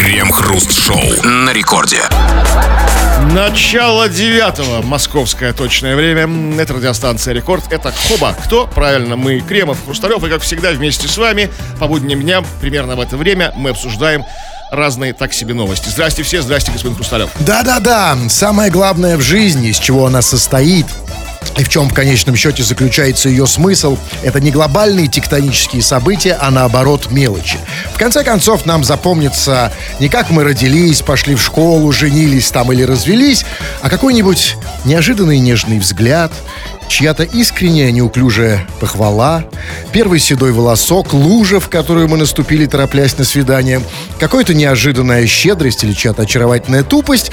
Крем-хруст-шоу на рекорде. Начало девятого. Московское точное время. Это радиостанция «Рекорд». Это Хоба. Кто? Правильно, мы, Кремов, Хрусталев. И, как всегда, вместе с вами по будним дням, примерно в это время, мы обсуждаем разные так себе новости. Здрасте все, здрасте, господин Хрусталев. Да-да-да, самое главное в жизни, из чего она состоит, и в чем в конечном счете заключается ее смысл, это не глобальные тектонические события, а наоборот мелочи. В конце концов, нам запомнится не как мы родились, пошли в школу, женились там или развелись, а какой-нибудь неожиданный нежный взгляд, чья-то искренняя неуклюжая похвала, первый седой волосок, лужа, в которую мы наступили, тороплясь на свидание, какая-то неожиданная щедрость или чья-то очаровательная тупость,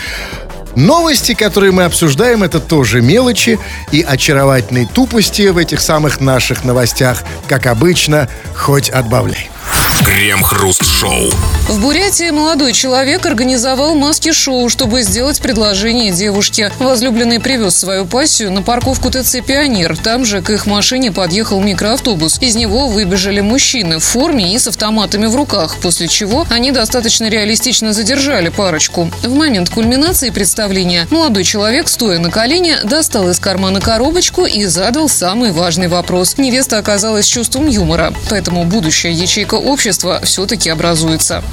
Новости, которые мы обсуждаем, это тоже мелочи и очаровательной тупости в этих самых наших новостях, как обычно, хоть отбавляй. Крем-хруст-шоу. В Бурятии молодой человек организовал маски-шоу, чтобы сделать предложение девушке. Возлюбленный привез свою пассию на парковку ТЦ «Пионер». Там же к их машине подъехал микроавтобус. Из него выбежали мужчины в форме и с автоматами в руках, после чего они достаточно реалистично задержали парочку. В момент кульминации представления молодой человек, стоя на колене, достал из кармана коробочку и задал самый важный вопрос. Невеста оказалась чувством юмора, поэтому будущая ячейка общества все-таки образуется.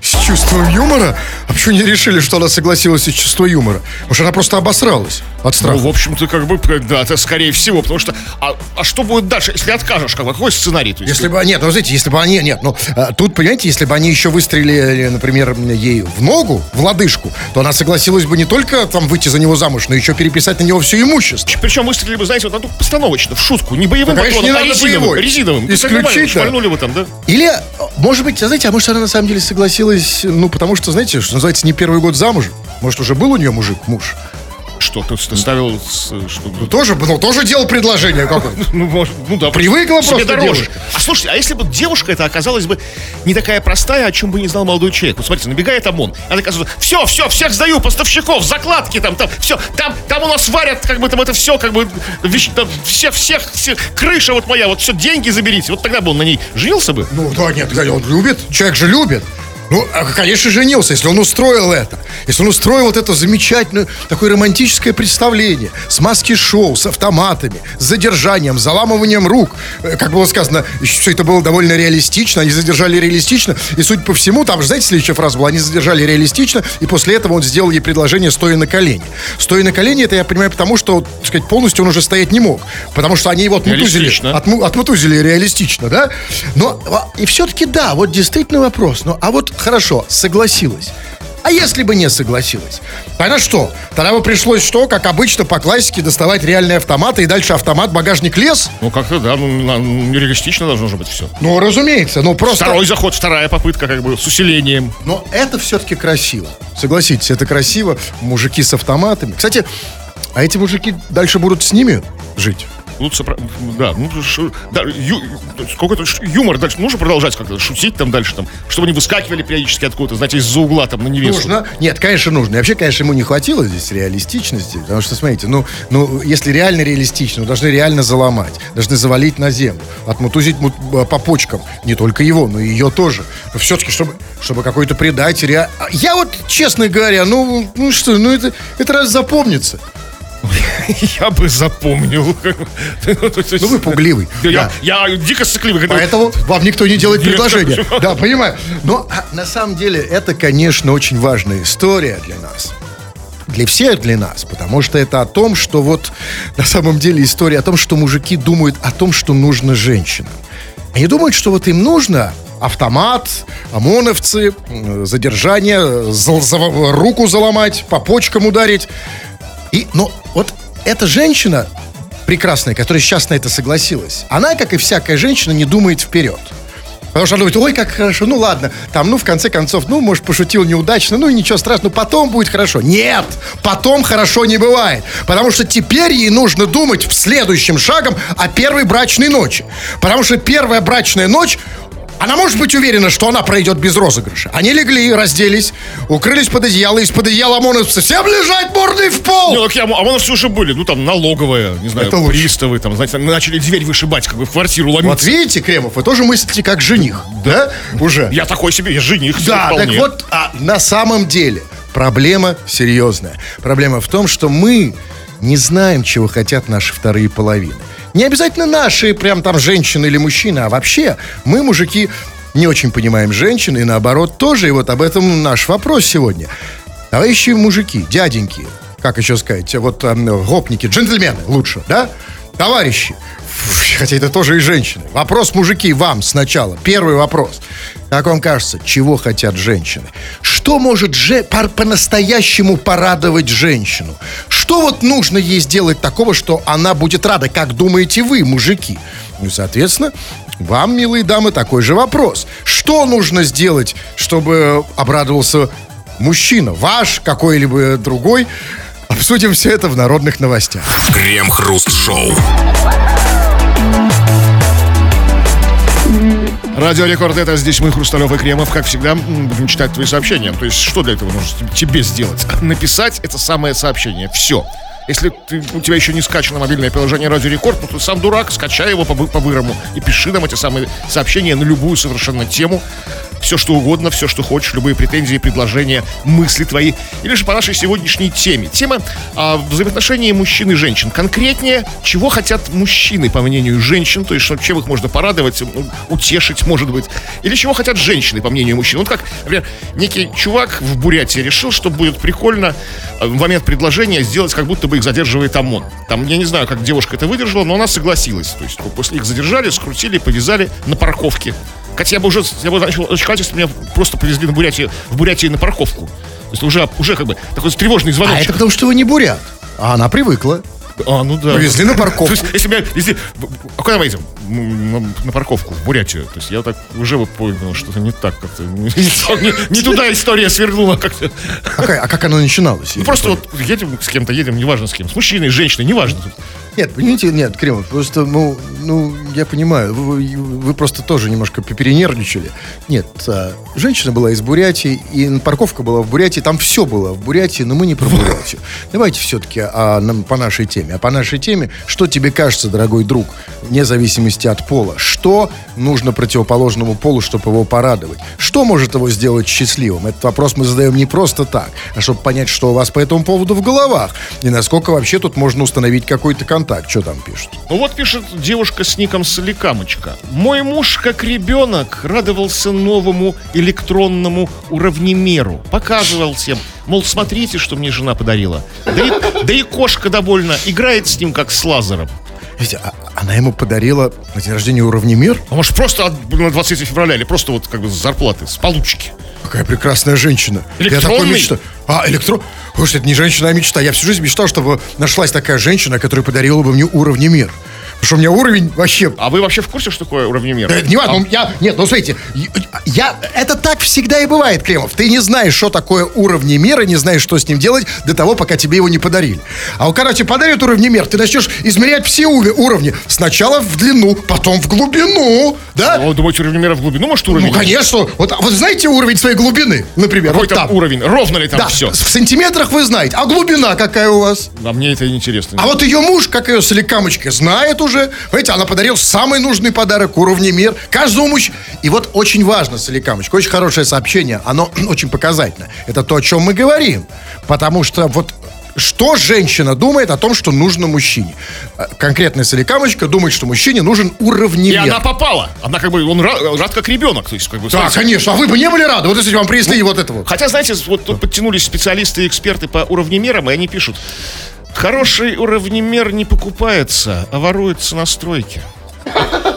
С чувством юмора? А почему не решили, что она согласилась из чувства юмора? Что она просто обосралась от страха. Ну, в общем-то, как бы, да, это скорее всего, потому что... А, а что будет дальше, если откажешь? Как, какой сценарий? То есть, Если бы, нет, ну, знаете, если бы они, нет, ну, а, тут, понимаете, если бы они еще выстрелили, например, ей в ногу, в лодыжку, то она согласилась бы не только там выйти за него замуж, но еще переписать на него все имущество. Причем выстрелили бы, знаете, вот так постановочно, в шутку, не боевым Ну, конечно, патроном, не а резиновым. резиновым. Исключительно. Бы там, да? Или, может быть, а знаете, а может она на самом деле согласилась, ну, потому что, знаете, что называется, не первый год замужем. Может, уже был у нее мужик, муж. Что, ты ставил, что Ну, тоже, ну, тоже делал предложение какое-то. Ну, может, ну да. Привыкла просто дороже. девушка. А слушайте, а если бы девушка это оказалась бы не такая простая, о чем бы не знал молодой человек? Вот смотрите, набегает ОМОН, она оказывается, все, все, всех сдаю, поставщиков, закладки там, там, все, там, там у нас варят, как бы там это все, как бы, вещь, там, всех, всех, всех, крыша вот моя, вот все, деньги заберите. Вот тогда бы он на ней женился бы. Ну, да, нет, он любит, человек же любит. Ну, а, конечно, женился, если он устроил это. Если он устроил вот это замечательное, такое романтическое представление с маски-шоу, с автоматами, с задержанием, заламыванием рук. Э, Как было сказано, все это было довольно реалистично, они задержали реалистично. И, судя по всему, там, же, знаете, следующая фраза была, они задержали реалистично, и после этого он сделал ей предложение, стоя на колени. Стоя на колени, это я понимаю потому, что, так сказать, полностью он уже стоять не мог. Потому что они его отмутузили. Отму- отмутузили реалистично, да? Но а, и все-таки да, вот действительно вопрос. Ну, а вот хорошо, согласилась. А если бы не согласилась? Тогда что? Тогда бы пришлось что? Как обычно, по классике, доставать реальные автоматы и дальше автомат, багажник лес? Ну, как-то, да, ну, ну, реалистично должно же быть все. Ну, разумеется, ну просто... Второй заход, вторая попытка, как бы, с усилением. Но это все-таки красиво. Согласитесь, это красиво. Мужики с автоматами. Кстати, а эти мужики дальше будут с ними жить? Лучше, про- да, ну, ш- да, ю- сколько-то ш- юмор дальше, нужно продолжать как-то шутить там дальше, там, чтобы они выскакивали периодически откуда-то, знаете, из-за угла там на невесту. Нужно? Нет, конечно, нужно. И вообще, конечно, ему не хватило здесь реалистичности. Потому что, смотрите, ну, ну если реально реалистично, ну, должны реально заломать, должны завалить на землю, отмутузить му- э, по почкам. Не только его, но и ее тоже. Но все-таки, чтобы, чтобы какой-то предатель... А Я вот, честно говоря, ну, ну что, ну это, это раз запомнится. Я бы запомнил. Ну вы пугливый. Я, Да. я дико сыкливый. Поэтому вам никто не делает предложение. Да, понимаю. Но а, на самом деле это, конечно, очень важная история для нас. Для всех для нас, потому что это о том, что вот на самом деле история о том, что мужики думают о том, что нужно женщинам. Они думают, что вот им нужно автомат, ОМОНовцы, задержание, за- за- руку заломать, по почкам ударить. И, но вот эта женщина прекрасная, которая сейчас на это согласилась, она, как и всякая женщина, не думает вперед. Потому что она думает, ой, как хорошо, ну ладно, там, ну, в конце концов, ну, может, пошутил неудачно, ну, и ничего страшного, потом будет хорошо. Нет, потом хорошо не бывает. Потому что теперь ей нужно думать в следующем шагом о первой брачной ночи. Потому что первая брачная ночь Она может быть уверена, что она пройдет без розыгрыша. Они легли, разделись, укрылись под одеяло, из-под одеяла ОМОНовцы. Всем лежать мордой в пол! Ну, так я, ОМОНовцы уже были, ну, там, налоговая, не знаю, Это лучше. приставы, там, знаете, начали дверь вышибать, как бы в квартиру Вот ломиться. видите, Кремов, вы тоже мыслите как жених, да? Уже. Я такой себе, я жених. Да, так вот, а на самом деле проблема серьезная. Проблема в том, что мы не знаем, чего хотят наши вторые половины. Не обязательно наши, прям там женщины или мужчины, а вообще мы, мужики, не очень понимаем женщин, и наоборот тоже. И вот об этом наш вопрос сегодня. Товарищи мужики, дяденьки, как еще сказать, вот эм, гопники, джентльмены лучше, да? Товарищи, хотя это тоже и женщины. Вопрос, мужики, вам сначала. Первый вопрос. Как вам кажется, чего хотят женщины? Что может же по-настоящему порадовать женщину? Что вот нужно ей сделать такого, что она будет рада? Как думаете вы, мужики? Ну, соответственно, вам, милые дамы, такой же вопрос. Что нужно сделать, чтобы обрадовался мужчина? Ваш, какой-либо другой? Обсудим все это в народных новостях. Крем-хруст-шоу. Радио Рекорд, это здесь мы, Хрусталев и Кремов, как всегда, будем читать твои сообщения. То есть, что для этого нужно тебе сделать? Написать это самое сообщение. Все. Если ты, у тебя еще не скачано мобильное приложение Радио Рекорд, ну ты сам дурак, скачай его по- по-бырому и пиши нам эти самые сообщения на любую совершенно тему. Все, что угодно, все, что хочешь, любые претензии, предложения, мысли твои. Или же по нашей сегодняшней теме. Тема а, взаимоотношений мужчин и женщин. Конкретнее, чего хотят мужчины, по мнению женщин, то есть чем их можно порадовать, утешить, может быть. Или чего хотят женщины, по мнению мужчин. Вот как, например, некий чувак в Бурятии решил, что будет прикольно э, в момент предложения сделать, как будто бы их задерживает ОМОН. Там, я не знаю, как девушка это выдержала, но она согласилась. То есть после их задержали, скрутили, повязали на парковке. Хотя я бы уже, я бы начал очень бы меня просто повезли на Бурятию, в Бурятии на парковку. То есть уже, уже как бы такой тревожный А звоночек. это потому, что вы не бурят. А она привыкла. А, ну да. Повезли на парковку. То есть, если меня, если, а куда мы едем? На, на парковку, в Бурятию. То есть я так уже бы понял, что-то не так как-то. Не, не- туда история свернула как-то. Какая- а как оно начиналось? Ну просто вот едем с кем-то, едем, неважно с кем. С мужчиной, с женщиной, неважно. Нет, понимаете, нет, Кремов, просто, ну, ну, я понимаю, вы, вы- вы просто тоже немножко перенервничали. Нет, а, женщина была из Бурятии, и парковка была в Бурятии, там все было в Бурятии, но мы не про Бурятию. Давайте все-таки а, нам- по нашей теме. А по нашей теме, что тебе кажется, дорогой друг, вне зависимости от пола, что нужно противоположному полу, чтобы его порадовать? Что может его сделать счастливым? Этот вопрос мы задаем не просто так, а чтобы понять, что у вас по этому поводу в головах, и насколько вообще тут можно установить какой-то контакт. Что там пишут? Ну вот пишет девушка с ником Соликамочка. Мой муж, как ребенок, радовался новому электронному уравнемеру. Показывал всем. Мол, смотрите, что мне жена подарила. Да и, да и кошка довольна. Играет с ним, как с лазером. Видите, а- она ему подарила на день рождения уравнемир? А может, просто от- на 23 февраля, или просто вот как бы с зарплаты, с получки. Какая прекрасная женщина. Я такой мечта. А, электро... Слушай, это не женщина, а мечта. Я всю жизнь мечтал, чтобы нашлась такая женщина, которая подарила бы мне уравнемир. Потому что у меня уровень вообще... А вы вообще в курсе, что такое уравнемер? Да это не важно, ну, я... Нет, ну смотрите, я... Это так всегда и бывает, Кремов. Ты не знаешь, что такое уравнемер, и не знаешь, что с ним делать до того, пока тебе его не подарили. А когда тебе подарят уравнемер, ты начнешь измерять все уровни. Сначала в длину, потом в глубину, да? А вы думаете, уравнемера в глубину, может, уровень? Ну, конечно. Вот, а вот знаете уровень своей глубины, например? Какой вот там там. уровень? Ровно ли там Да, все? в сантиметрах вы знаете. А глубина какая у вас? А мне это интересно. А вот ее муж, как ее соликамочка, знает уже. Понимаете, она подарила самый нужный подарок, уровни мир. Каждому мужчине. И вот очень важно, соликамочка, очень хорошее сообщение. Оно очень показательно. Это то, о чем мы говорим. Потому что вот что женщина думает о том, что нужно мужчине? Э, Конкретная соликамочка думает, что мужчине нужен И уравнемер. она попала. Она как бы, он ра- рад как ребенок. То есть, как бы, Да, смотрите. конечно. А вы бы не были рады? Вот если вам принесли вот это вот. Хотя, знаете, вот тут подтянулись специалисты и эксперты по уравнемерам, и они пишут, хороший уравнемер не покупается, а воруется на стройке.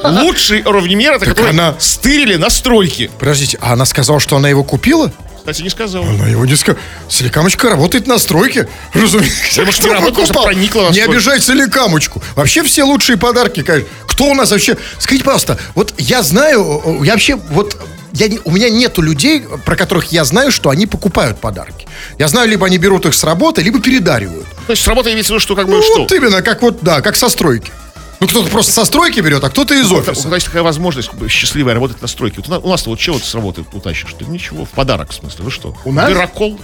Лучший уравнемер это который она- стырили на стройке. Подождите, а она сказала, что она его купила? Кстати, не сказал. Она его не сказала. Соликамочка работает на стройке. Разумеется. Может, Кто не покупал? проникла на Не обижай Соликамочку. Вообще все лучшие подарки, конечно. Кто у нас вообще... Скажите, пожалуйста, вот я знаю, я вообще, вот я не- у меня нету людей, про которых я знаю, что они покупают подарки. Я знаю, либо они берут их с работы, либо передаривают. То есть с работы имеется в виду, что как бы Ну, что? вот именно, как вот, да, как со стройки. Ну, кто-то просто со стройки берет, а кто-то из У офиса. нас такая возможность счастливая работать на стройке. Вот у на- у нас вот чего ты с работы утащишь? Ты ничего, в подарок, в смысле. Вы что? У нас? Дырокол?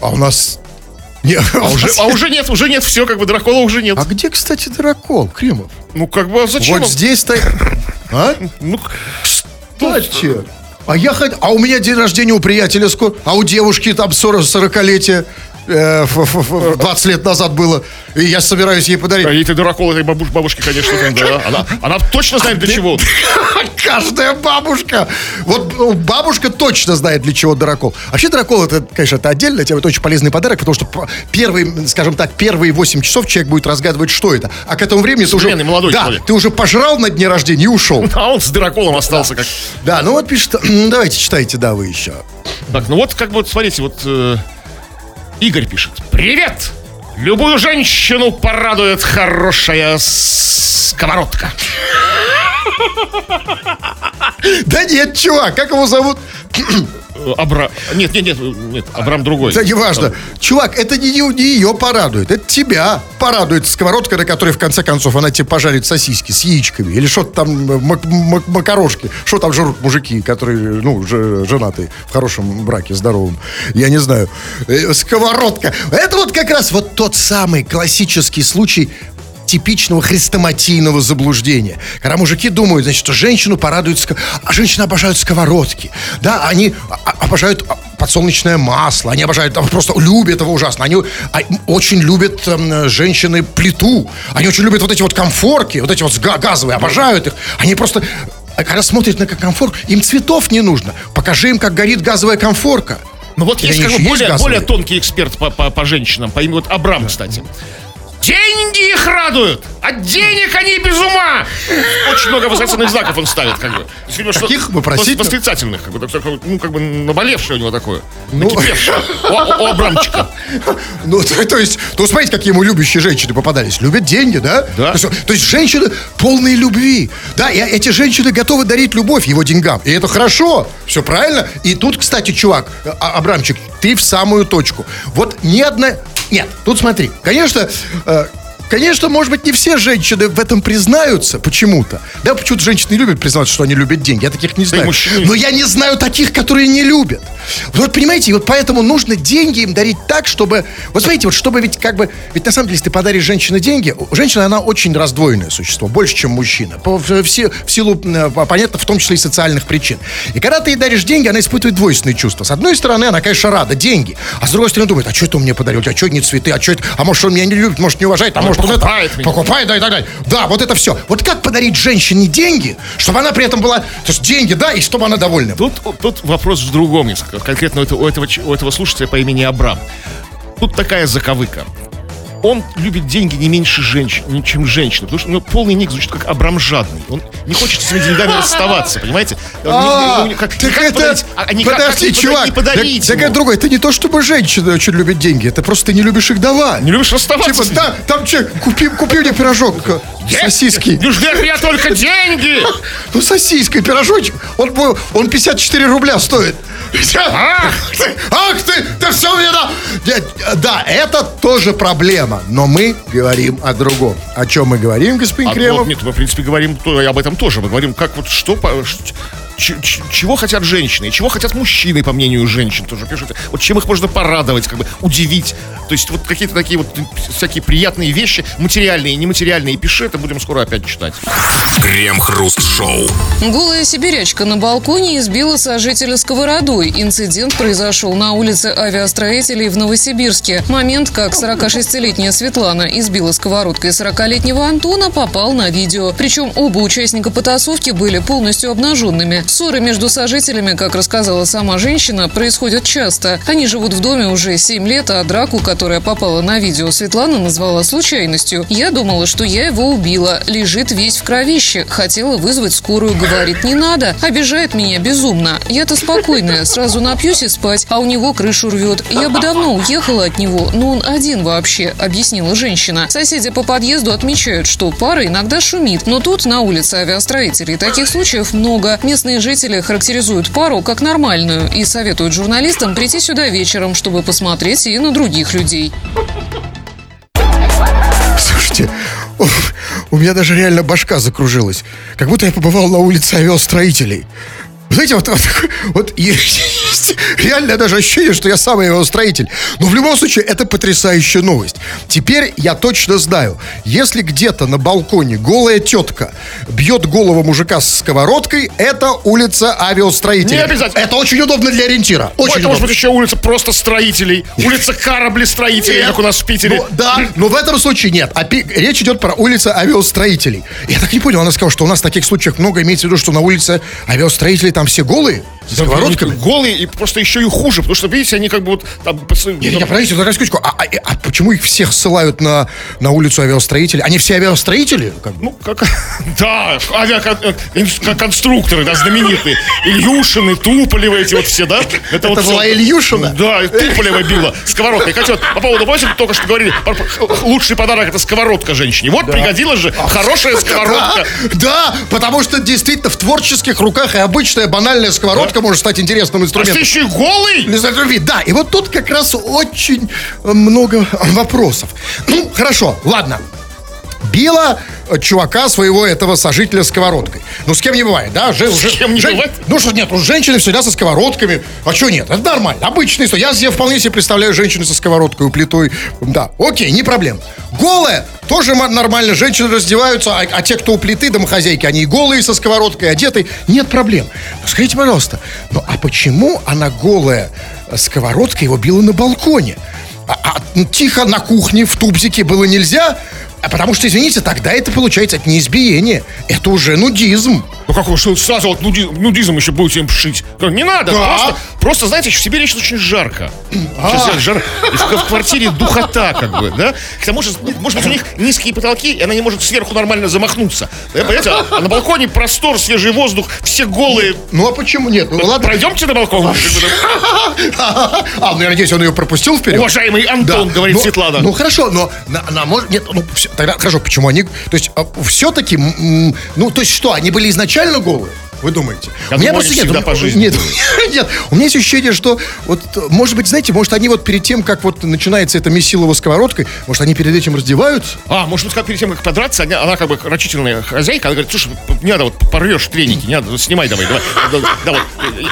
А у нас... Не, А уже, а уже нет, уже нет, все, как бы дракола уже нет. А где, кстати, дракол, Кремов? Ну, как бы, а зачем? Вот он? здесь стоит... А? Ну, Зачем? А я хот... А у меня день рождения у приятеля скоро, а у девушки там 40 40-летие. Э, ф- ф- ф- 20 лет назад было. И я собираюсь ей подарить. а ей ты дырокол этой бабуш, бабушки, конечно, да. Она, она точно знает для чего. Каждая бабушка. Вот ну, бабушка точно знает, для чего дракол. Вообще дракол, это, конечно, это отдельно, это очень полезный подарок, потому что первый, скажем так, первые 8 часов человек будет разгадывать, что это. А к этому времени ты уже... Молодой да, человек. ты уже пожрал на дне рождения и ушел. А он с дыроколом остался как... Да, ну вот пишет, давайте читайте, да, вы еще. Так, ну вот, как бы, вот, смотрите, вот э, Игорь пишет. Привет! Любую женщину порадует хорошая сковородка. Да нет, чувак, как его зовут? Э, Абра... Нет, нет, нет, нет, Абрам другой. Да неважно. Чувак, это не, не- ее порадует, это тебя порадует сковородка, на которой в конце концов она тебе пожарит сосиски с яичками или что-то там, э, мак- мак- макарошки. Что там жрут мужики, которые, ну, же- женатые, в хорошем браке, здоровом. Я не знаю. Э, Сковородка. Это вот как раз вот тот самый классический случай типичного хрестоматийного заблуждения. Когда мужики думают, значит, что женщину порадуют... ско- А женщины обожают сковородки. Да, они обожают а, подсолнечное масло. Они обожают, а, просто любят его ужасно. Они а, очень любят эм, женщины плиту. Они очень любят вот эти вот комфорки, вот эти вот га- газовые, обожают их. Они просто... Когда смотрят на конфорк, им цветов не нужно. Покажи им, как горит газовая комфорка. Ну вот Или есть как бы более, более тонкий эксперт по, по, по женщинам, по имени вот Абрам, кстати. Деньги их радуют! От денег они без ума! Очень много восклицательных знаков он ставит, как бы. Есть, видимо, что- Каких? Вопросительных? Восклицательных, как бы, так, ну, как бы наболевшее у него такое. Ну. У, у- Абрамчика. Ну, то, то есть, то смотрите, какие ему любящие женщины попадались. Любят деньги, да? Да. То есть, то есть женщины полные любви. Да, и эти женщины готовы дарить любовь его деньгам. И это хорошо. Все правильно. И тут, кстати, чувак, а- Абрамчик, ты в самую точку. Вот ни одна... Нет, тут смотри. Конечно, э, Конечно, может быть, не все женщины в этом признаются почему-то. Да, почему-то женщины любят признаться, что они любят деньги. Я таких не знаю. мужчины. Но я не знаю таких, которые не любят. Вот понимаете, вот поэтому нужно деньги им дарить так, чтобы... Вот смотрите, вот чтобы ведь как бы... Ведь на самом деле, если ты подаришь женщине деньги, женщина, она очень раздвоенное существо, больше, чем мужчина. По, в, в силу, э, по- понятно, в том числе и социальных причин. И когда ты ей даришь деньги, она испытывает двойственные чувства. С одной стороны, она, конечно, рада, деньги. А с другой стороны, думает, а что это он мне подарил? А что не цветы? А что это? А может, он меня не любит, может, не уважает? А может. Покупает меня. Покупает, да, и так далее. Да, вот это все. Вот как подарить женщине деньги, чтобы она при этом была... То есть деньги, да, и чтобы она довольна. Тут, тут вопрос в другом, конкретно у этого, у этого слушателя по имени Абрам. Тут такая заковыка. Он любит деньги не меньше женщин, чем женщины, потому что у него полный ник звучит как Абрам жадный. Он не хочет с этими деньгами расставаться, понимаете? А, так это... А как Подожди, чувак. так, это другое. Это не то, чтобы женщины очень любят деньги. Это просто ты не любишь их давать. Не любишь расставаться? Типа, да, там че, купи, купи мне пирожок, э, сосиски. Нужны от меня только деньги! Ну, сосиска, пирожочек, он, он 54 рубля стоит. Ах ты, ах ты, ты все мне да. Дядь, Да, это тоже проблема, но мы говорим о другом. О чем мы говорим, господин А, Кремов? вот, нет, мы, в принципе, говорим то, об этом тоже. Мы говорим, как вот что, чего хотят женщины, и чего хотят мужчины, по мнению женщин, тоже пишут. Вот чем их можно порадовать, как бы удивить. То есть вот какие-то такие вот всякие приятные вещи, материальные и нематериальные. Пиши, это будем скоро опять читать. Крем-хруст-шоу. Голая сибирячка на балконе избила сожителя сковородой. Инцидент произошел на улице авиастроителей в Новосибирске. Момент, как 46-летняя Светлана избила сковородкой 40-летнего Антона, попал на видео. Причем оба участника потасовки были полностью обнаженными. Ссоры между сожителями, как рассказала сама женщина, происходят часто. Они живут в доме уже 7 лет, а драку, которая попала на видео, Светлана назвала случайностью. Я думала, что я его убила. Лежит весь в кровище. Хотела вызвать скорую, говорит, не надо. Обижает меня безумно. Я-то спокойная, сразу напьюсь и спать, а у него крышу рвет. Я бы давно уехала от него, но он один вообще, объяснила женщина. Соседи по подъезду отмечают, что пара иногда шумит, но тут на улице авиастроителей таких случаев много. Местные жители характеризуют пару как нормальную и советуют журналистам прийти сюда вечером, чтобы посмотреть и на других людей. Слушайте, У меня даже реально башка закружилась. Как будто я побывал на улице авиастроителей. Знаете, вот, вот, вот есть реальное даже ощущение, что я самый его строитель. Но в любом случае, это потрясающая новость. Теперь я точно знаю, если где-то на балконе голая тетка бьет голову мужика с сковородкой, это улица авиастроителей. Не обязательно. Это очень удобно для ориентира. Очень Ой, это может быть еще улица просто строителей. Улица кораблестроителей, как у нас в Питере. Ну, да, но в этом случае нет. Опи- Речь идет про улицу авиастроителей. Я так не понял, она сказала, что у нас в таких случаях много имеется в виду, что на улице авиастроителей там все голые, с Да, сковородками. они Голые и просто еще и хуже, потому что, видите, они как бы вот там... Не, не, подождите, секундочку. А, а- а почему их всех ссылают на, на улицу авиастроителей? Они все авиастроители? Как бы? Ну, как... Да, авиаконструкторы, да, знаменитые. Ильюшины, Туполевы эти вот все, да? Это, вот была всё. Ильюшина? Да, Туполева била сковородкой. Хотя вот по поводу, помните, только что говорили, лучший подарок это сковородка женщине. Вот пригодилась же хорошая сковородка. Да, да, потому что действительно в творческих руках и обычная банальная сковородка может стать интересным инструментом. Еще и голый? Любви. Да, и вот тут как раз очень много вопросов. Ну, хорошо, ладно. Била э, чувака своего этого сожителя сковородкой. Ну, с кем не бывает, да? Же, С кем не бывает? Ну, что нет, ну, женщины всегда со сковородками. А что нет? Это нормально, обычная история. Я себе вполне себе представляю женщину со сковородкой у плитой. Да, окей, не проблема. Голая, тоже ма- нормально. Женщины раздеваются, а, а те, кто у плиты, домохозяйки, они и голые со сковородкой, одеты. Нет проблем. Но скажите, пожалуйста, ну, а почему она голая э, сковородкой его била на балконе? А, а, ну, тихо на кухне в тубзике было нельзя? А потому что, извините, тогда это получается это не избиение. Это уже нудизм. Ну как вы что, сразу вот нуди- нудизм еще будете им шить? Ну, Не надо, Да. просто, просто, знаете, в Сибири сейчас очень жарко. Сейчас жар- и в, квартире духота, как бы, да? К тому же, может быть, у них низкие потолки, и она не может сверху нормально замахнуться. Да, понимаете? А на балконе простор, свежий воздух, все голые. Ну а почему нет? Ну ладно. Пройдемте на балкон. А, ну я надеюсь, он ее пропустил вперед. Уважаемый Антон, говорит Ну, Светлана. Ну хорошо, но на, на- может, нет, ну тогда хорошо, почему они, то есть все-таки, ну то есть что, они были изначально голые? Вы думаете? Я думаю, они всегда у- по жизни Нет, нет, у меня есть ощущение, что вот, может быть, знаете, может, они вот перед тем, как вот начинается эта месилова сковородкой, может, они перед этим раздеваются? А, может быть, как перед тем, как подраться, она, она как бы рачительная хозяйка, она говорит, слушай, не надо, вот порвешь треники, не надо, снимай давай, давай. Да, да, вот.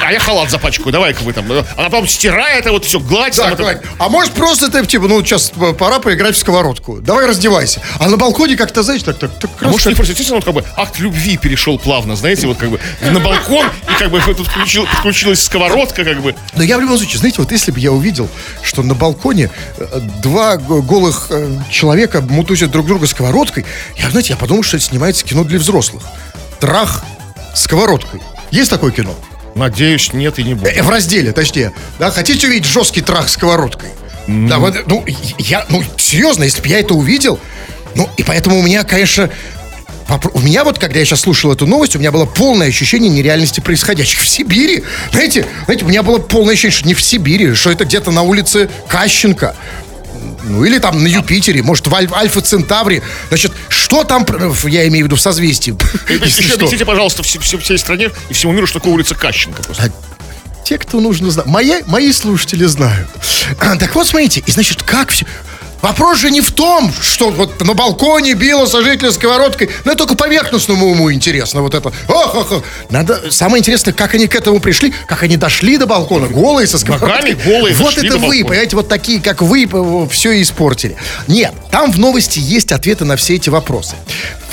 А я халат запачкаю, давай-ка вы там. Она потом стирает это вот все, гладь. там Так, это. А может просто ты, типа, ну, сейчас пора поиграть в сковородку. Давай раздевайся. А на балконе как-то, знаешь, так, так, так А может, они просто действительно вот как бы акт любви перешел плавно, знаете, вот как бы на балкон, и как бы тут включил- подключилась сковородка, как бы. Но я в любом случае, знаете, вот если бы я увидел, что на балконе э, два голых э, человека мутузят друг друга сковородкой, я, знаете, я подумал, что это снимается кино для взрослых. Трах сковородкой. Есть такое кино? Надеюсь, нет и не будет. Э, в разделе, точнее. Да, хотите увидеть жесткий трах сковородкой? Да, вот, ну, я, ну, серьезно, если бы я это увидел, ну, и поэтому у меня, конечно, у меня вот, когда я сейчас слушал эту новость, у меня было полное ощущение нереальности происходящих в Сибири. Знаете, знаете, у меня было полное ощущение, что не в Сибири, что это где-то на улице Кащенко. Ну, или там на Юпитере, может, в Аль- Альфа-Центавре. Значит, что там, я имею в виду в созвездии? если Еще что. объясните, пожалуйста, все- все- всей стране и всему миру, что такое улица Кащенко. Просто. Те, кто нужно знать. Мои, мои слушатели знают. А, Так вот, смотрите, и значит, как все... Вопрос же не в том, что вот на балконе била сожителя сковородкой. Ну, это только поверхностному уму интересно вот это. Ох, ох, ох. Надо... Самое интересное, как они к этому пришли, как они дошли до балкона, голые со сковородкой. Ногами голые Вот это вы, понимаете, вот такие, как вы, все испортили. Нет, там в новости есть ответы на все эти вопросы.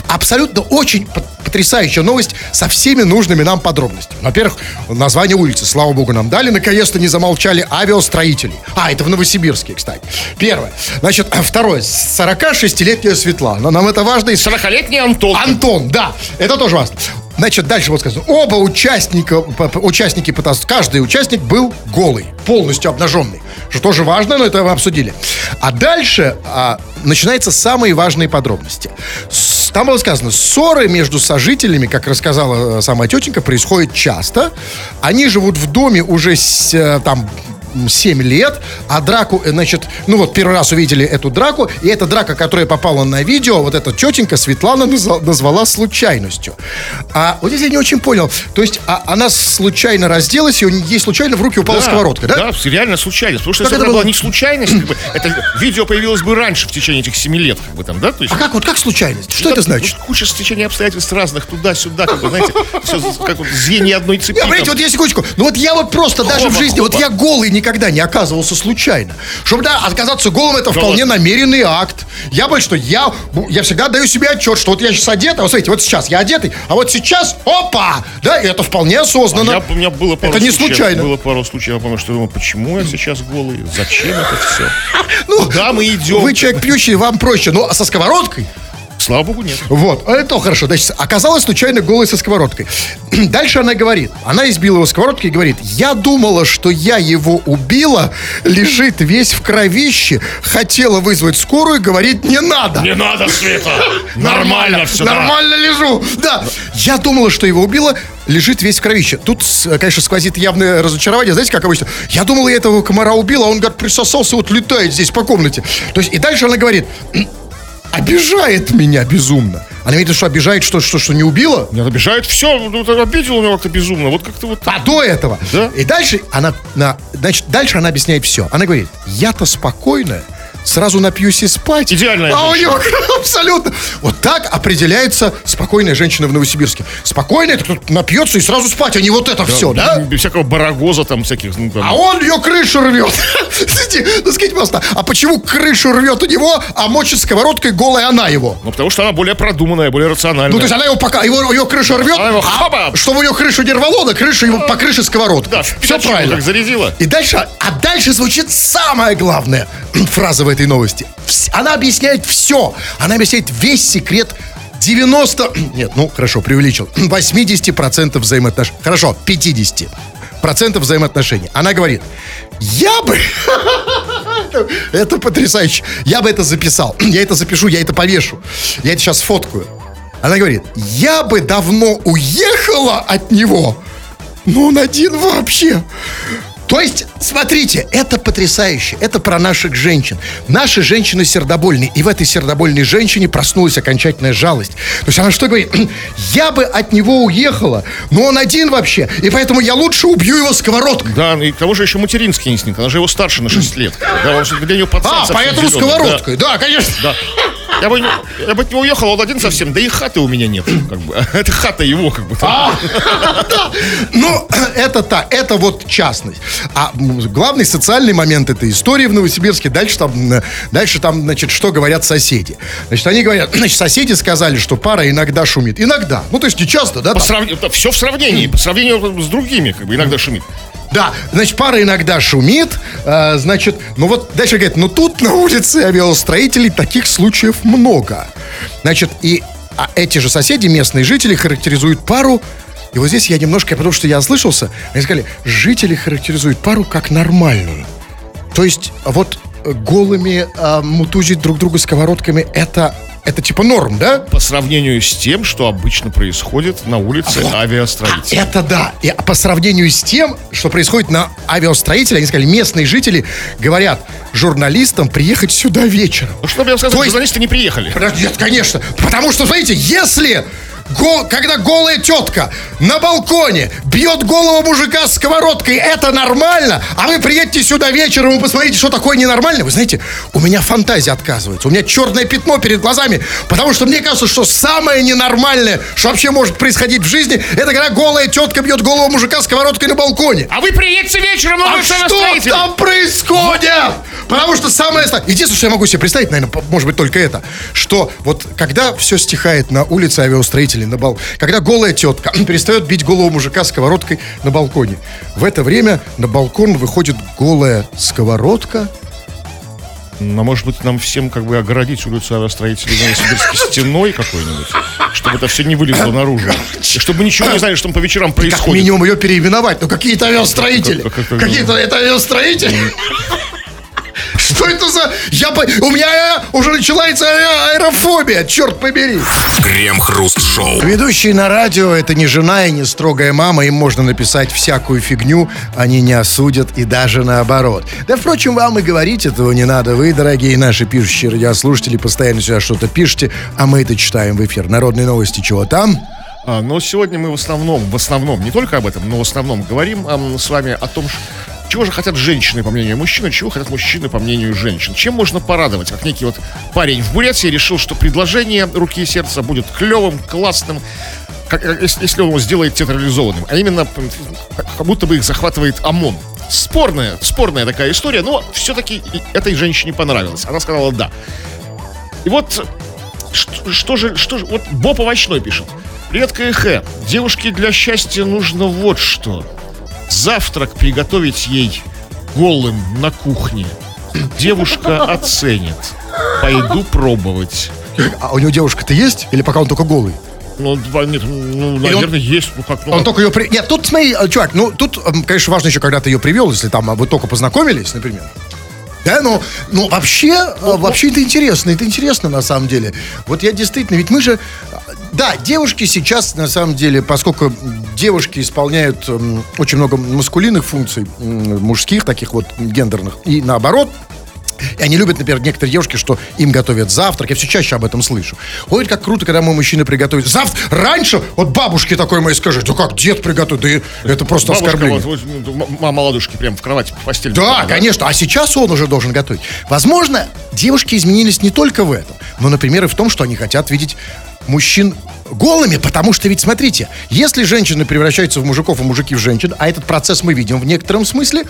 Абсолютно очень пот- потрясающая новость со всеми нужными нам подробностями. Во-первых, название улицы, слава богу, нам дали. Наконец-то не замолчали авиастроители. А, это в Новосибирске, кстати. Первое. Значит, второе. 46-летняя Светлана. Нам это важно. И 40-летний Антон. Антон, да, это тоже важно. Значит, дальше вот сказано. Оба участника, участники пытался, каждый участник был голый, полностью обнаженный. Что тоже важно, но это мы обсудили. А дальше а, начинаются самые важные подробности. С- Там было сказано, ссоры между сожителями, как рассказала э, сама тетенька, происходят часто. Они живут в доме уже с, э, там 7 лет, а драку, э, значит, ну вот первый раз увидели эту драку, и эта драка, которая попала на видео, вот эта тетенька Светлана назва- назвала случайностью. А вот здесь я не очень понял. То есть а, она случайно разделась, и у нее случайно в руки упала сковородка, да? Да, реально случайность. Потому что Как если это это была не случайность, как бы, это видео появилось бы раньше, в течение этих 7 лет, как бы там, да? То есть, А как вот как случайность? Что это там, значит? ну, куча стечения обстоятельств разных, туда-сюда, как бы, знаете, все как вот звенья одной цепи. Там. понимаете, вот я секундочку. Ну вот я вот просто даже в жизни, вот я голый никогда не оказывался случайно. Чтобы да, отказаться голым, это вполне ладно. намеренный акт. Я больше что, я, я всегда даю себе отчет, что вот я сейчас одет, а вот смотрите, вот сейчас я одетый, а вот сейчас, опа! Да, и это вполне осознанно. Я- у меня было пару Это не случаев, случайно. Было пару случаев, я помню, что думал, почему я сейчас голый, зачем это все? Ну, Куда мы идем? Вы человек пьющий, вам проще. Но со сковородкой Слава богу, нет. Вот, это хорошо. Значит, оказалась случайно голой со сковородкой. Дальше она говорит, она избила его сковородкой и говорит, я думала, что я его убила, лежит весь в кровище, хотела вызвать скорую, говорит, не надо. Не надо, Света! Нормально все, Нормально лежу. Да. Я думала, что его убила, лежит весь в кровище. Тут, конечно, сквозит явное разочарование. Знаете, как обычно? Я думала, я этого комара убила, а он, говорит, присосался, вот летает здесь по комнате. То есть, и дальше она говорит, обижает меня безумно. Она имеет в виду, что обижает, что, что, что не убила? Меня обижает все, ну, это обидел меня как-то безумно. Вот как-то вот А до этого. Да. И дальше она, на, значит, дальше она объясняет все. Она говорит, я-то спокойная, сразу напьюсь и спать. Идеальная А у него абсолютно. Вот так определяется спокойная женщина в Новосибирске. Спокойная, это кто напьется и сразу спать, а не вот это все, да? без всякого барагоза там всяких. Ну, там. А он ее крышу рвет. Ну скажите, пожалуйста, а почему крышу рвет у него, а мочит сковородкой голая она его? Ну, потому что она более продуманная, более рациональная. Ну, то есть она его пока, его, ее крышу рвет, Она его а чтобы у нее крышу не рвало, на крышу его по крыше сковородка. Да, все правильно. как зарядила. И дальше, а дальше звучит самая главная фраза в этой новости. Она объясняет все. Она объясняет весь секрет 90... Нет, ну, хорошо, преувеличил. 80% взаимоотношений. Хорошо, 50 процентов взаимоотношений. Она говорит, я бы... Это- потрясающе. Я бы это записал. Я это запишу, я это повешу. Я это сейчас фоткаю. Она говорит, я бы давно уехала от него, но он один вообще. То есть, смотрите, это потрясающе. Это про наших женщин. Наши женщины сердобольные. И в этой сердобольной женщине проснулась окончательная жалость. То есть она что говорит? Я бы от него уехала, но он один вообще. И поэтому я лучше убью его сковородкой. Да, и к тому же еще материнский инстинкт. Она же его старше на 6 лет. Да, он же для нее А, поэтому зелёный. сковородкой. Да, конечно. Да. Я бы, не- я бы от него уехал, он один совсем, да и хаты у меня нет. Как бы. Это хата его, как бы. А, Да. Ну, это так, это вот частность. А главный социальный момент этой истории в Новосибирске, дальше там, дальше там, значит, что говорят соседи. Значит, они говорят, значит, соседи сказали, что пара иногда шумит. Иногда. Ну, то есть не часто, да? По там. сравнению, все в сравнении, по сравнению с другими, как бы иногда шумит. Да, значит, пара иногда шумит, а, значит, ну вот дальше говорит, ну тут на улице авиастроителей таких случаев много. Значит, и а эти же соседи, местные жители, характеризуют пару, и вот здесь я немножко, потому что я ослышался, они сказали, жители характеризуют пару как нормальную. То есть вот э, голыми а, мутузить друг друга сковородками, это, это типа норм, да? По сравнению с тем, что обычно происходит на улице авиастроителей. Это да. И по сравнению с тем, что происходит на авиастроителе, они сказали, местные жители говорят журналистам приехать сюда вечером. Ну что бы я сказал, То есть- журналисты не приехали. Подожди, Нет, конечно. Потому что, смотрите, если... гол- когда голая тетка на балконе бьет голову мужика сковородкой, это нормально, а вы приедете сюда вечером и посмотрите, что такое ненормально, вы знаете, у меня фантазия отказывается, у меня черное пятно перед глазами, потому что мне кажется, что самое ненормальное, что вообще может происходить в жизни, это когда голая тетка бьет голову мужика сковородкой на балконе. А вы приедете вечером А что там происходит? Потому что самое... Единственное, что я могу себе представить, наверное, может быть, только это, что вот когда все стихает на улице авиастроителей, на бал... когда голая тетка перестает бить голову мужика сковородкой на балконе, в это время на балкон выходит голая сковородка, Ну, может быть, нам всем как бы огородить улицу авиастроителей Новосибирской стеной какой-нибудь, чтобы это все не вылезло наружу. И чтобы ничего не знали, что там по вечерам как происходит. минимум ее переименовать. Ну, какие-то авиастроители. Как- как- как- Какие-то это авиастроители. Что это за... Я, по- у меня э, уже начинается аэ- аэрофобия, черт побери. Крем-хруст-шоу. Ведущие на радио это не жена и не строгая мама. Им можно написать всякую фигню, они не осудят и даже наоборот. Да, впрочем, вам и говорить этого не надо. Вы, дорогие наши пишущие радиослушатели, постоянно сюда что-то пишете, а мы это читаем в эфир. Народные новости чего там? А, но сегодня мы в основном, в основном, не только об этом, но в основном говорим с вами о том, ш- чего же хотят женщины, по мнению мужчин, и чего хотят мужчины, по мнению женщин. Чем можно порадовать, как некий вот парень в Бурятии решил, что предложение руки и сердца будет клевым, классным, как, если, если он его сделает театрализованным. А именно, как будто бы их захватывает ОМОН. Спорная, спорная такая история, но все-таки этой женщине понравилось. Она сказала «да». И вот что, что же, что же, вот Боб Овощной пишет. Привет, КХ. Девушке для счастья нужно вот что. Завтрак приготовить ей голым на кухне. Девушка оценит. Пойду пробовать. А у него девушка-то есть? Или пока он только голый? Ну, два- нет, ну, наверное, есть. Ну, как, ну, Он как- только ее... При... Нет, тут, смотри, э, чувак, ну, тут, конечно, важно еще, когда ты ее привел, если там а, вы только познакомились, например. Да, ну, ну вообще, э, вообще это интересно, это интересно на самом деле. Вот я действительно, ведь мы же, э, да, девушки сейчас на самом деле, поскольку девушки исполняют эм, очень много маскулинных функций, м, мужских таких вот гендерных, и наоборот, и они любят, например, некоторые девушки, что им готовят завтрак. Я все чаще об этом слышу. Ой, как круто, когда мой мужчина приготовит завтрак. Раньше, вот бабушке такой моей скажет, да как дед приготовит, да и это просто Бабушка, оскорбление. вот, вот, ну, мама ладушки прям в кровати, в постели. Да, конечно. А сейчас он уже должен готовить. Возможно, девушки изменились не только в этом, но, например, и в том, что они хотят видеть мужчин голыми, потому что ведь, смотрите, если женщины превращаются в мужиков, а мужики в женщин, а этот процесс мы видим в некотором смысле,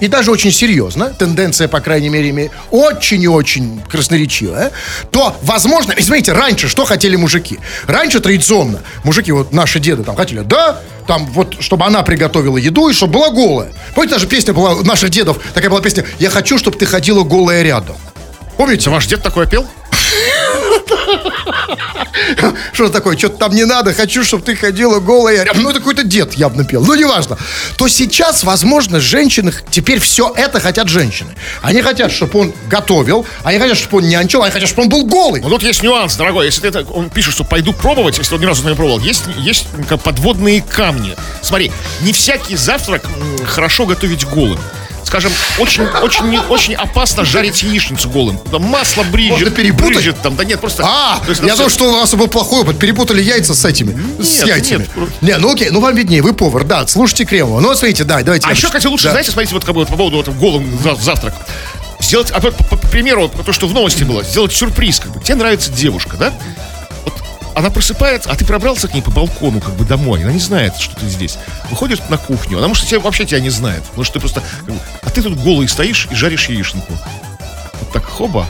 и даже очень серьезно, тенденция, по крайней мере, очень и очень красноречивая, то, возможно, и смотрите, раньше что хотели мужики? Раньше традиционно мужики, вот наши деды там хотели, да, там вот, чтобы она приготовила еду и чтобы была голая. Помните, даже песня была наших дедов, такая была песня «Я хочу, чтобы ты ходила голая рядом». Помните? Ваш дед такое пел? Что такое? Что-то там не надо, хочу, чтобы ты ходила голая. Ну, это какой-то дед явно пел. Ну, неважно. То сейчас, возможно, женщины, теперь все это хотят женщины. Они хотят, чтобы он готовил, они хотят, чтобы он нянчил, они хотят, чтобы он был голый. Но тут есть нюанс, дорогой. Если ты это, он пишет, что пойду пробовать, если он ни разу не пробовал, есть, есть подводные камни. Смотри, не всякий завтрак хорошо готовить голым. Скажем, очень, очень, очень опасно жарить яичницу голым. Там масло брижет, Можно перепутать? брызжет там, да нет, просто... А, есть я это думал, что у вас был плохой опыт. Перепутали яйца с этими. с Нет, яйцами. нет. Не, ну окей, ну вам виднее, вы повар, да, слушайте Кремова. Ну, вот смотрите, да, давайте. А я еще, кстати, лучше, Да. знаете, смотрите, вот как бы вот по поводу вот, голым за- завтрак. Сделать, а, по, по- по примеру, то, что в новости было, сделать сюрприз, как бы. Тебе нравится девушка, да? Она просыпается, а ты пробрался к ней по балкону, как бы домой. Она не знает, что ты здесь. Выходишь на кухню, она, может, тебя, вообще тебя не знает. Потому что ты просто... как бы, а ты тут голый стоишь и жаришь яичнику. Вот так хоба.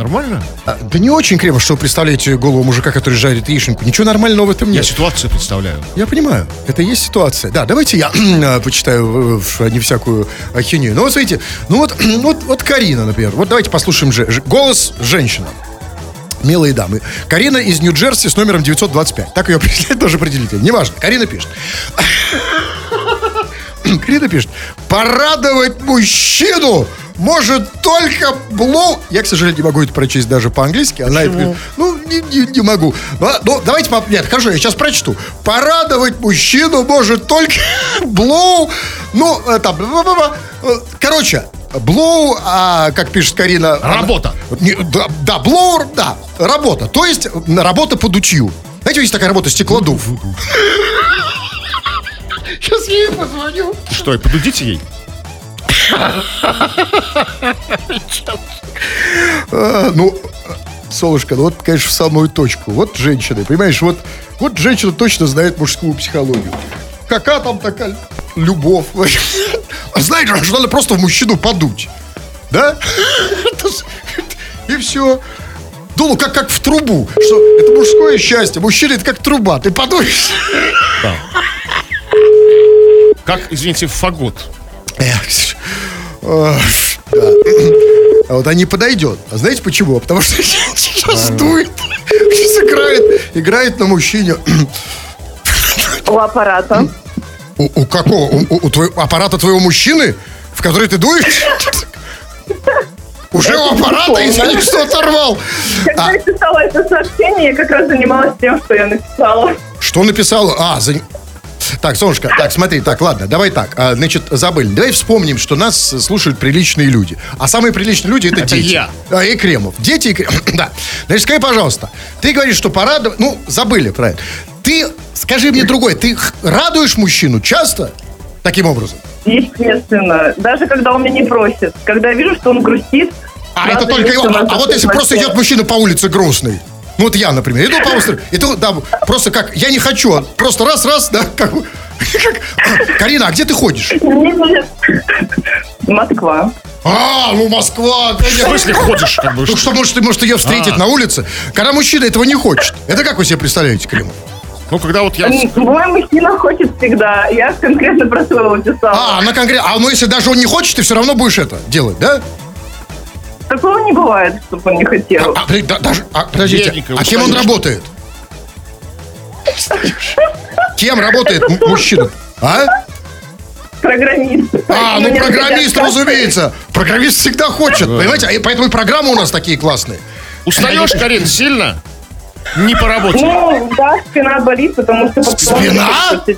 Нормально? А, Да не очень криво, что вы представляете голову мужика, который жарит яичнику. Ничего нормального в этом Я нет. ситуацию представляю. Я понимаю, это и есть ситуация. Да, давайте я э, почитаю э, не всякую ахинею. Ну вот смотрите, ну вот, вот, вот Карина, например. Вот давайте послушаем же, голос женщина. Милые дамы. Карина из Нью-Джерси с номером 925. Так ее тоже определитель. Неважно. Карина пишет. Карина пишет. Порадовать мужчину может только блоу... Я, к сожалению, не могу это прочесть даже по-английски. Она это... Ну, не, не- не могу. А, ну, давайте... по- Нет, хорошо, я сейчас прочту. Порадовать мужчину может только блоу... Ну, э, там... Э, Короче, блоу, а, как пишет Карина... она- Работа. не, да, да, блоур, да, работа. То есть работа по дутью. Знаете, есть такая работа стеклодув. Сейчас я ей позвоню. Что, и подудите ей? А, ну, Солушка, ну вот, конечно, в самую точку. Вот женщины, понимаешь, вот, вот женщина точно знает мужскую психологию. Какая там такая любовь? А знаешь, что надо просто в мужчину подуть. Да? И все. Дуло как, как в трубу. Что это мужское счастье. Мужчина это как труба. Ты подуешь. Как, извините, фагот. Эх, э, да. А вот они подойдет. А знаете почему? Потому что сейчас дует. Сейчас играет. Играет на мужчине. У аппарата. У, у какого? У, у- у твоего- аппарата твоего мужчины? В который ты дуешь? Уже у аппарата, извини, что оторвал. Когда А, я писала это сообщение, я как раз занималась тем, что я написала. что написал? А, за... Так, Солнышко, так, смотри, так, ладно, давай так. А, значит, забыли. Давай вспомним, что нас слушают приличные люди. А самые приличные люди это, Это дети. я. А, и Кремов. Дети и Кремов. да. Значит, скажи, пожалуйста, ты говоришь, что пора... Ну, забыли, правильно. Ты, скажи мне другое, ты радуешь мужчину часто таким образом? Естественно. Даже когда он меня не просит. Когда я вижу, что он грустит. А это только его. А, а вот если просто идет мужчина по улице грустный. Ну вот я, например, иду по улице, и тут, да, просто как, я не хочу, а просто раз-раз, да, как, как- Карина, а где ты ходишь? Нет. Москва. А, ну Москва, В смысле ходишь, как бы? Ну что, может, ты, может, ее встретить А. на улице? Когда мужчина этого не хочет. Это как вы себе представляете, Кремов? Ну, когда вот я... Мой мужчина хочет всегда. Я конкретно про своего писала. А, на конкретно. А ну если даже он не хочет, ты все равно будешь это делать, да? Такого не бывает, чтобы он не хотел. А, подожди, да- даже, а, подождите, а кем он работает? Кем работает мужчина? А? Программист. А, ну программист, разумеется. Программист всегда хочет, понимаете? А и поэтому и программы у нас такие классные. Устаешь, Карин, сильно? Не по работе. Ну, да, спина болит, потому что Спина?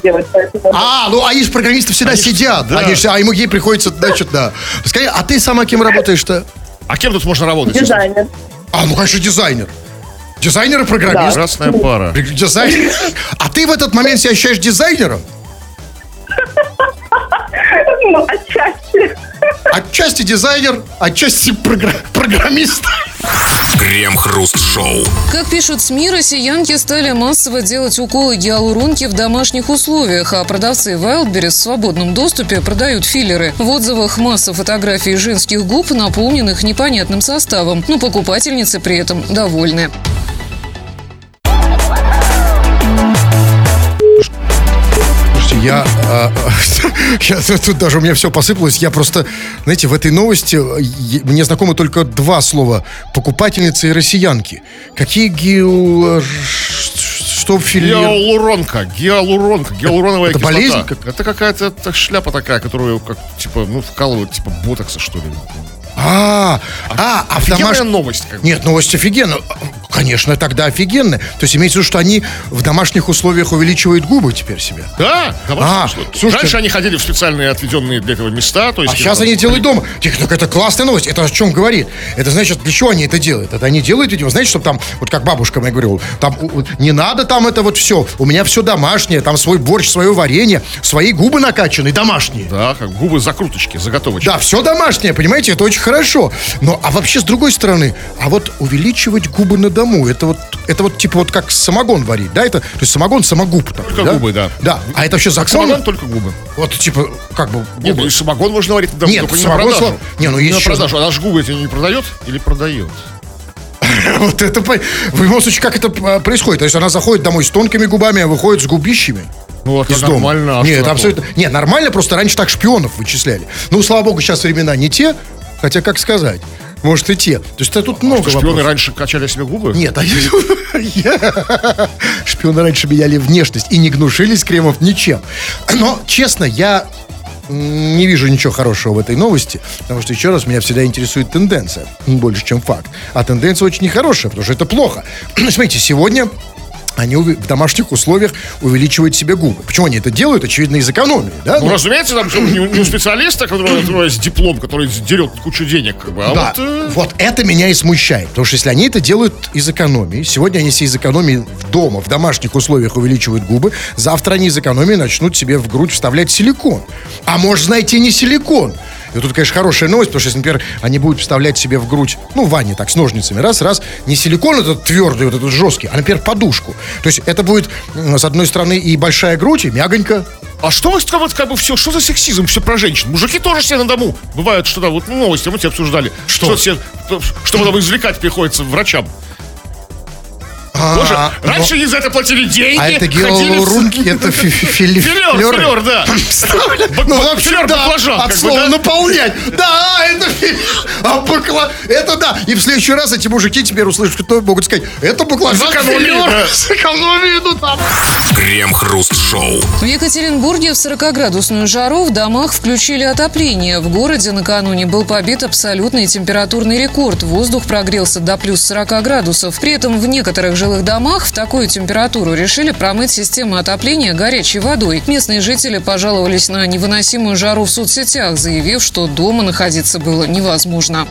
делать, поэтому- А, ну они же программисты всегда Они сидят. да. Они а ему ей приходится, значит, да. Скажи, а ты сама кем работаешь-то? А кем тут можно работать? Дизайнер. А, ну, конечно, дизайнер. Дизайнер и программист. Красная пара. Дизайнер. А ты в этот момент себя ощущаешь дизайнером? Ну, отчасти. Отчасти дизайнер, отчасти програ- программист. Крем-хруст-шоу. Как пишут СМИ, россиянки стали массово делать уколы гиалуронки в домашних условиях, а продавцы Wildberries в свободном доступе продают филлеры. В отзывах масса фотографий женских губ, наполненных непонятным составом, но покупательницы при этом довольны. Я тут даже у меня все посыпалось. Я просто, знаете, в этой новости мне знакомы только два слова: покупательницы и россиянки. Какие гео, что филиал? Гиалуронка, гиалуронка, гиалуроновая Это кислота. болезнь как- Это какая-то шляпа такая, которую как типа ну вкалывают типа ботокса что ли. А, а, а в Офигенная домаш- новость. Как бы. Нет, новость офигенная. Конечно, тогда офигенная. То есть имеется в виду, что они в домашних условиях увеличивают губы теперь себе. Да, А, слушайте- Раньше они ходили в специальные отведенные для этого места. То есть А сейчас они делают дома. Тихо, так это классная новость. Это о чем говорит? Это значит, для чего они это делают? Это они делают, видимо, знаете, чтобы там, вот как бабушка мне говорила, там не надо там это вот все. У меня все домашнее, там свой борщ, свое варенье, свои губы накачанные, домашние. Да, как губы закруточки, заготовочки. Да, все домашнее, понимаете, это очень хорошо. Но, а вообще, с другой стороны, а вот увеличивать губы на дому, это вот, это вот типа вот как самогон варить, да? Это, то есть самогон самогуб. такой, Только губы, да. Да, а это вообще закон? самогон только губы. Вот типа, как бы, Нет, губы. ну и самогон можно варить, да, Нет, только не самогон на продажу. Не, ну есть на еще- продажу. Она же губы эти не продает или продает? Вот это, в любом случае, как это а, происходит? То есть она заходит домой с тонкими губами, а выходит с губищами? Ну, это из дома. нормально, а Нет, это абсолютно... Нет, нормально, просто раньше так шпионов вычисляли. Ну, слава богу, сейчас времена не те, хотя, как сказать, может и те. То есть это тут много Что, шпионы раньше качали себе губы? Нет, а я- шпионы раньше меняли внешность и не гнушились кремов ничем. Но, честно, я не вижу ничего хорошего в этой новости, потому что, еще раз, меня всегда интересует тенденция, больше, чем факт. А тенденция очень нехорошая, потому что это плохо. Смотрите, сегодня они в домашних условиях увеличивают себе губы. Почему они это делают? Очевидно, из экономии, да? Ну, разумеется, там что, не, у- не у специалиста, который, которого есть диплом, который дерет кучу денег, как бы, а да, вот... э, вот это меня и смущает. Потому что если они это делают из экономии, сегодня они себе из экономии в дома, в домашних условиях увеличивают губы, завтра они из экономии начнут себе в грудь вставлять силикон. А может, знаете, и не силикон. И тут, конечно, хорошая новость, потому что, если, например, они будут вставлять себе в грудь, ну, ванне так, с ножницами, раз-раз, не силикон этот твердый, вот этот жесткий, а, например, подушку. То есть это будет, с одной стороны, и большая грудь, и мягонько. А что вы вот, как бы все, что за сексизм все про женщин? Мужики тоже все на дому. Бывает, что да, вот ну, новости мы тебе обсуждали. Что? все, то- что потом извлекать приходится врачам. А, Боже, но- раньше они за это платили деньги. А это ходили гиалурунки, это Филер, филер, да. Ну, вообще, филер да, от слова наполнять. Да, это А бакла... Это да. И в следующий раз эти мужики теперь услышат, что могут сказать, это баклажан Сэкономили, филер. Сэкономили, ну там. Крем-хруст-шоу. В Екатеринбурге в 40-градусную жару в домах включили отопление. В городе накануне был побит абсолютный температурный рекорд. Воздух прогрелся до плюс 40 градусов. При этом в некоторых жилых домах в такую температуру решили промыть систему отопления горячей водой. Местные жители пожаловались на невыносимую жару в соцсетях, заявив, что дома находиться было невозможно.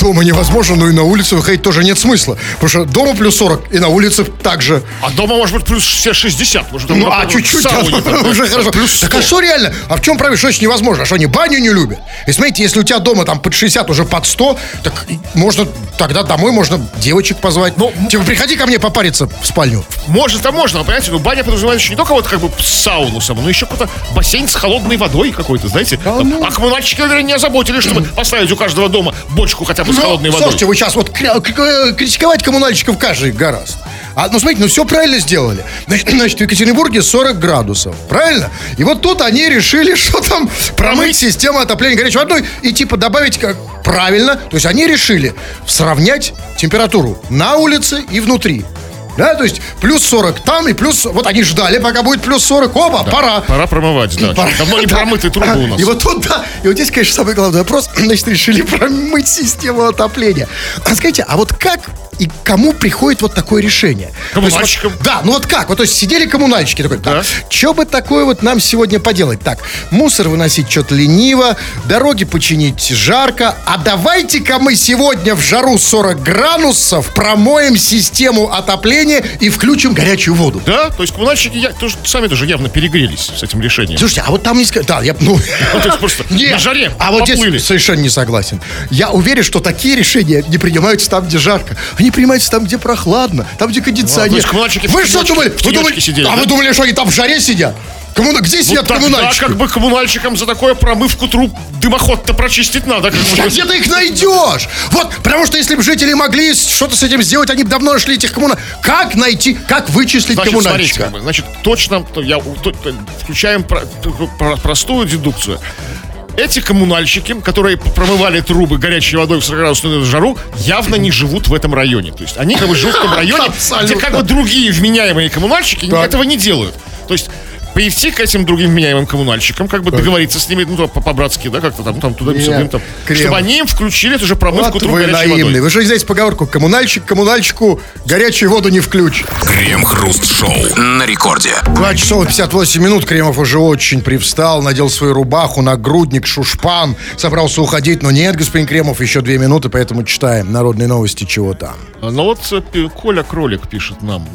Дома невозможно, но и на улице выходить тоже нет смысла. Потому что дома плюс 40, и на улице также. А дома может быть плюс все 60. Может, Ну, а чуть-чуть, да, уже да, хорошо. Плюс Так а 100. что реально? А в чем правильно? Что невозможно? А что они баню не любят? И смотрите, если у тебя дома там под 60, уже под 100, так можно, тогда домой можно девочек позвать. Ну, типа, приходи ко мне попариться в спальню. Может, а можно, понимаете, ну баня подразумевает еще не только вот как бы сауну саму, но еще какой-то бассейн с холодной водой какой-то, знаете. Там, ну. А коммунальщики, наверное, не озаботились, чтобы поставить у каждого дома бочку хотя бы с Ну, холодной водой. слушайте, вы сейчас вот критиковать коммунальщиков каждый гораздо. А, ну, смотрите, ну все правильно сделали. Значит, значит, в Екатеринбурге 40 градусов, правильно? И вот тут они решили, что там промыть систему отопления горячей водой и типа добавить как правильно. То есть они решили сравнять температуру на улице и внутри. Да, то есть плюс 40 там и плюс... Вот они ждали, пока будет плюс 40. Опа, пора. Пора промывать, да. Пора. Давно не промытые трубы у нас. И вот тут, да, и вот здесь, конечно, самый главный вопрос. Значит, решили промыть систему отопления. А скажите, а вот как и кому приходит вот такое решение? То есть Коммунальщикам. вот- да, ну вот как? Вот то есть сидели коммунальщики такой, Да. так, что бы такое вот нам сегодня поделать? Так, мусор выносить что-то лениво, дороги починить жарко, а давайте-ка мы сегодня в жару 40 градусов промоем систему отопления и включим горячую воду. Да, то есть коммунальщики я, тоже, сами тоже явно перегрелись с этим решением. Слушайте, а вот там не сказать. Да, я ну. Ну, то есть просто Нет. на жаре А вот здесь совершенно не согласен. Я уверен, что такие решения не принимаются там, где жарко. Они принимаются там, где прохладно, там, где Ну, кондиционер. есть коммунальщики в Вы что думали? Вы думали сидели, а да? вы думали, что они там в жаре сидят? Коммуна... Где Ну, сидят тогда коммунальщики? как бы коммунальщикам за такое промывку труб дымоход-то прочистить надо. Как бы. А где ты их найдешь? Вот, потому что если бы жители могли что-то с этим сделать, они бы давно нашли этих коммуна... Как найти, как вычислить Значит, смотрите, коммунальщика? бы, значит, точно, то я, то- включаем про- про- простую дедукцию. Эти коммунальщики, которые промывали трубы горячей водой в 40-градусную жару, явно не живут в этом районе. То есть они как бы живут в том районе, где как бы другие вменяемые коммунальщики этого не делают. То есть прийти к этим другим вменяемым коммунальщикам, как бы договориться с ними, ну, по-братски, да, как-то там, там туда, сюда, там, Крем. чтобы они им включили эту же промывку Вот труб вы горячей наивный. водой. Вы же знаете поговорку, коммунальщик коммунальщику горячую воду не включит. Крем-хруст-шоу на рекорде. 2 часов и 58 минут. Кремов уже очень привстал, надел свою рубаху, нагрудник, шушпан. Собрался уходить, но нет, господин Кремов, еще две минуты, поэтому читаем народные новости, чего там. Ну вот э, Коля Кролик пишет нам.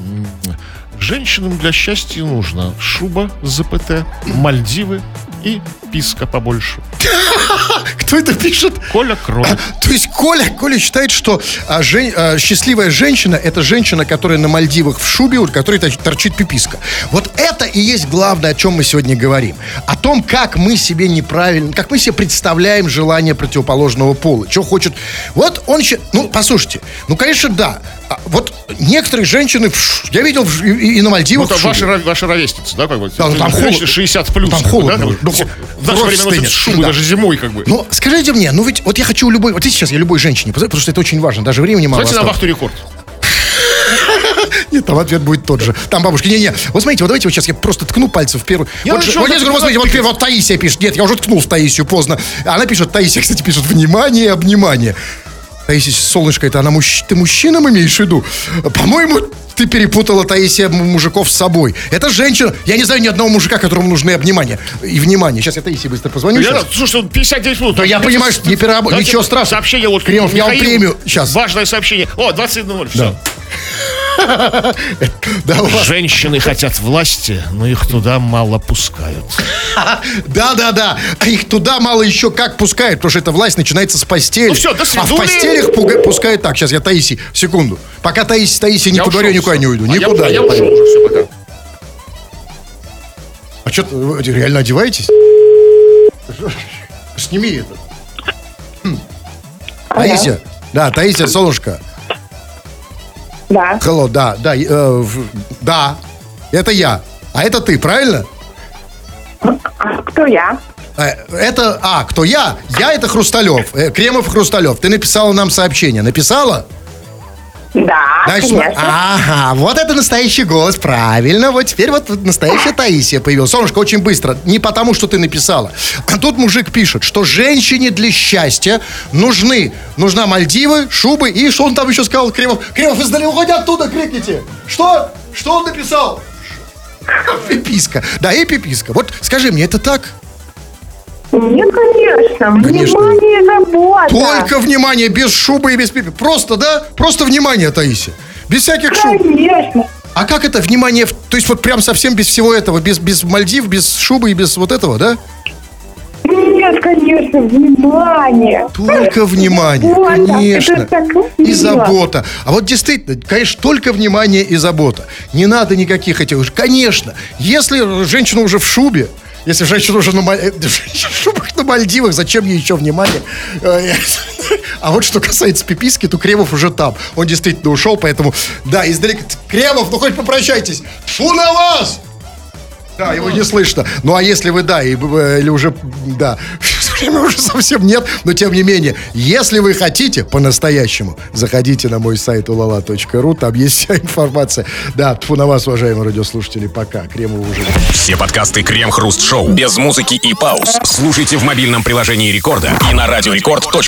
Женщинам для счастья нужно шуба ЗПТ, Мальдивы и писка побольше. Кто это пишет? Коля Кролик. То есть Коля, Коля считает, что а, жен- а, счастливая женщина это женщина, которая на Мальдивах в шубе, у которой торчит пиписка. Вот это и есть главное, о чем мы сегодня говорим. О том, как мы себе неправильно, как мы себе представляем желание противоположного пола. Что хочет. Вот он еще. Ну, послушайте, ну, конечно, да. А, Вот некоторые женщины, я видел и, и на Мальдивах. В шубе. ваши, ваши ровесницы, да, как бы? Да, ну, там холодно. 60 плюс. Там холодно да, бы. Ну, В наше время стынет. шубы Да. даже зимой, как бы. Ну, скажите мне, ну ведь вот я хочу любой, вот сейчас я любой женщине, потому что это очень важно, даже времени мало Давайте на вахту рекорд. Нет, там ответ будет тот же. Там бабушка, не-не. Вот смотрите, вот давайте вот сейчас я просто ткну пальцем в первую. Я вот, же- вот, не здесь, вот смотрите, вот, вот Таисия пишет. Нет, я уже ткнул в Таисию поздно. Она пишет, Таисия, кстати, пишет, внимание, обнимание. Таисия, солнышко, это она мужч... ты мужчинам имеешь в виду? По-моему, ты перепутала, Таисия, мужиков с собой. Это женщина. Я не знаю ни одного мужика, которому нужны обнимания и внимание. Сейчас я Таисии быстро позвоню. Я, щас. слушай, он 59 минут. Да я понимаю, что не перераб- ничего страшного. Сообщение вот. Кремов, я вам премию щас. Важное сообщение. О, 21.00, все. Да, вас- Женщины хотят власти, но их туда мало пускают. Да, да, да. А их туда мало еще как пускают, потому что эта власть начинается с постели. Ну всё, до А в постелях пуга- пускают так. Сейчас я Таиси, секунду. Пока Таиси, Таиси не Я поговорю, никуда не уйду. А Никуда. а не я ушел уже, все, пока. А что, вы реально одеваетесь? Сними это. Хм. Таисия. Да, Таисия, солнышко. Да. Hello, да, да, э, да. Это я. А это ты, правильно? А кто я? Э, Это, а, кто я? Я это Хрусталев, э, Кремов Хрусталев. Ты написала нам сообщение. Написала? Да, Значит, конечно. ага, вот это настоящий голос, правильно. Вот теперь вот настоящая Таисия появилась. Солнышко, очень быстро, не потому, что ты написала. А тут мужик пишет, что женщине для счастья нужны, нужна Мальдивы, шубы и что он там еще сказал, Кремов? Кремов, издали, уходи оттуда, крикните. Что? Что он написал? Пиписка. Да, и пиписка. Вот скажи мне, это так? Нет, конечно. Конечно. Внимание, забота. Только внимание, без шубы и без пипи. Просто, да? Просто внимание, Таисия. Без всяких шуб. Конечно. А как это внимание, то есть вот прям совсем без всего этого, без, без Мальдив, без шубы и без вот этого, да? Нет, конечно, внимание. Только внимание, Забота. конечно. И забота. А вот действительно, конечно, только внимание и забота. Не надо никаких этих. Конечно, если женщина уже в шубе, если женщина уже на, Маль- э, шубах на Мальдивах, зачем ей еще внимание? Э, А вот что касается пиписки, то Кремов уже там. Он действительно ушел, поэтому, да, издалека. Кремов, ну хоть попрощайтесь. Фу на вас! Да, его не слышно. Ну, а если вы, да, э, или уже, да, время уже совсем нет, но тем не менее, если вы хотите по-настоящему, заходите на мой сайт ulala.ru, там есть вся информация. Да, тьфу на вас, уважаемые радиослушатели, пока. Кремов уже. Все подкасты Крем-Хруст Шоу без музыки и пауз слушайте в мобильном приложении Рекорда и на радиорекорд.ру.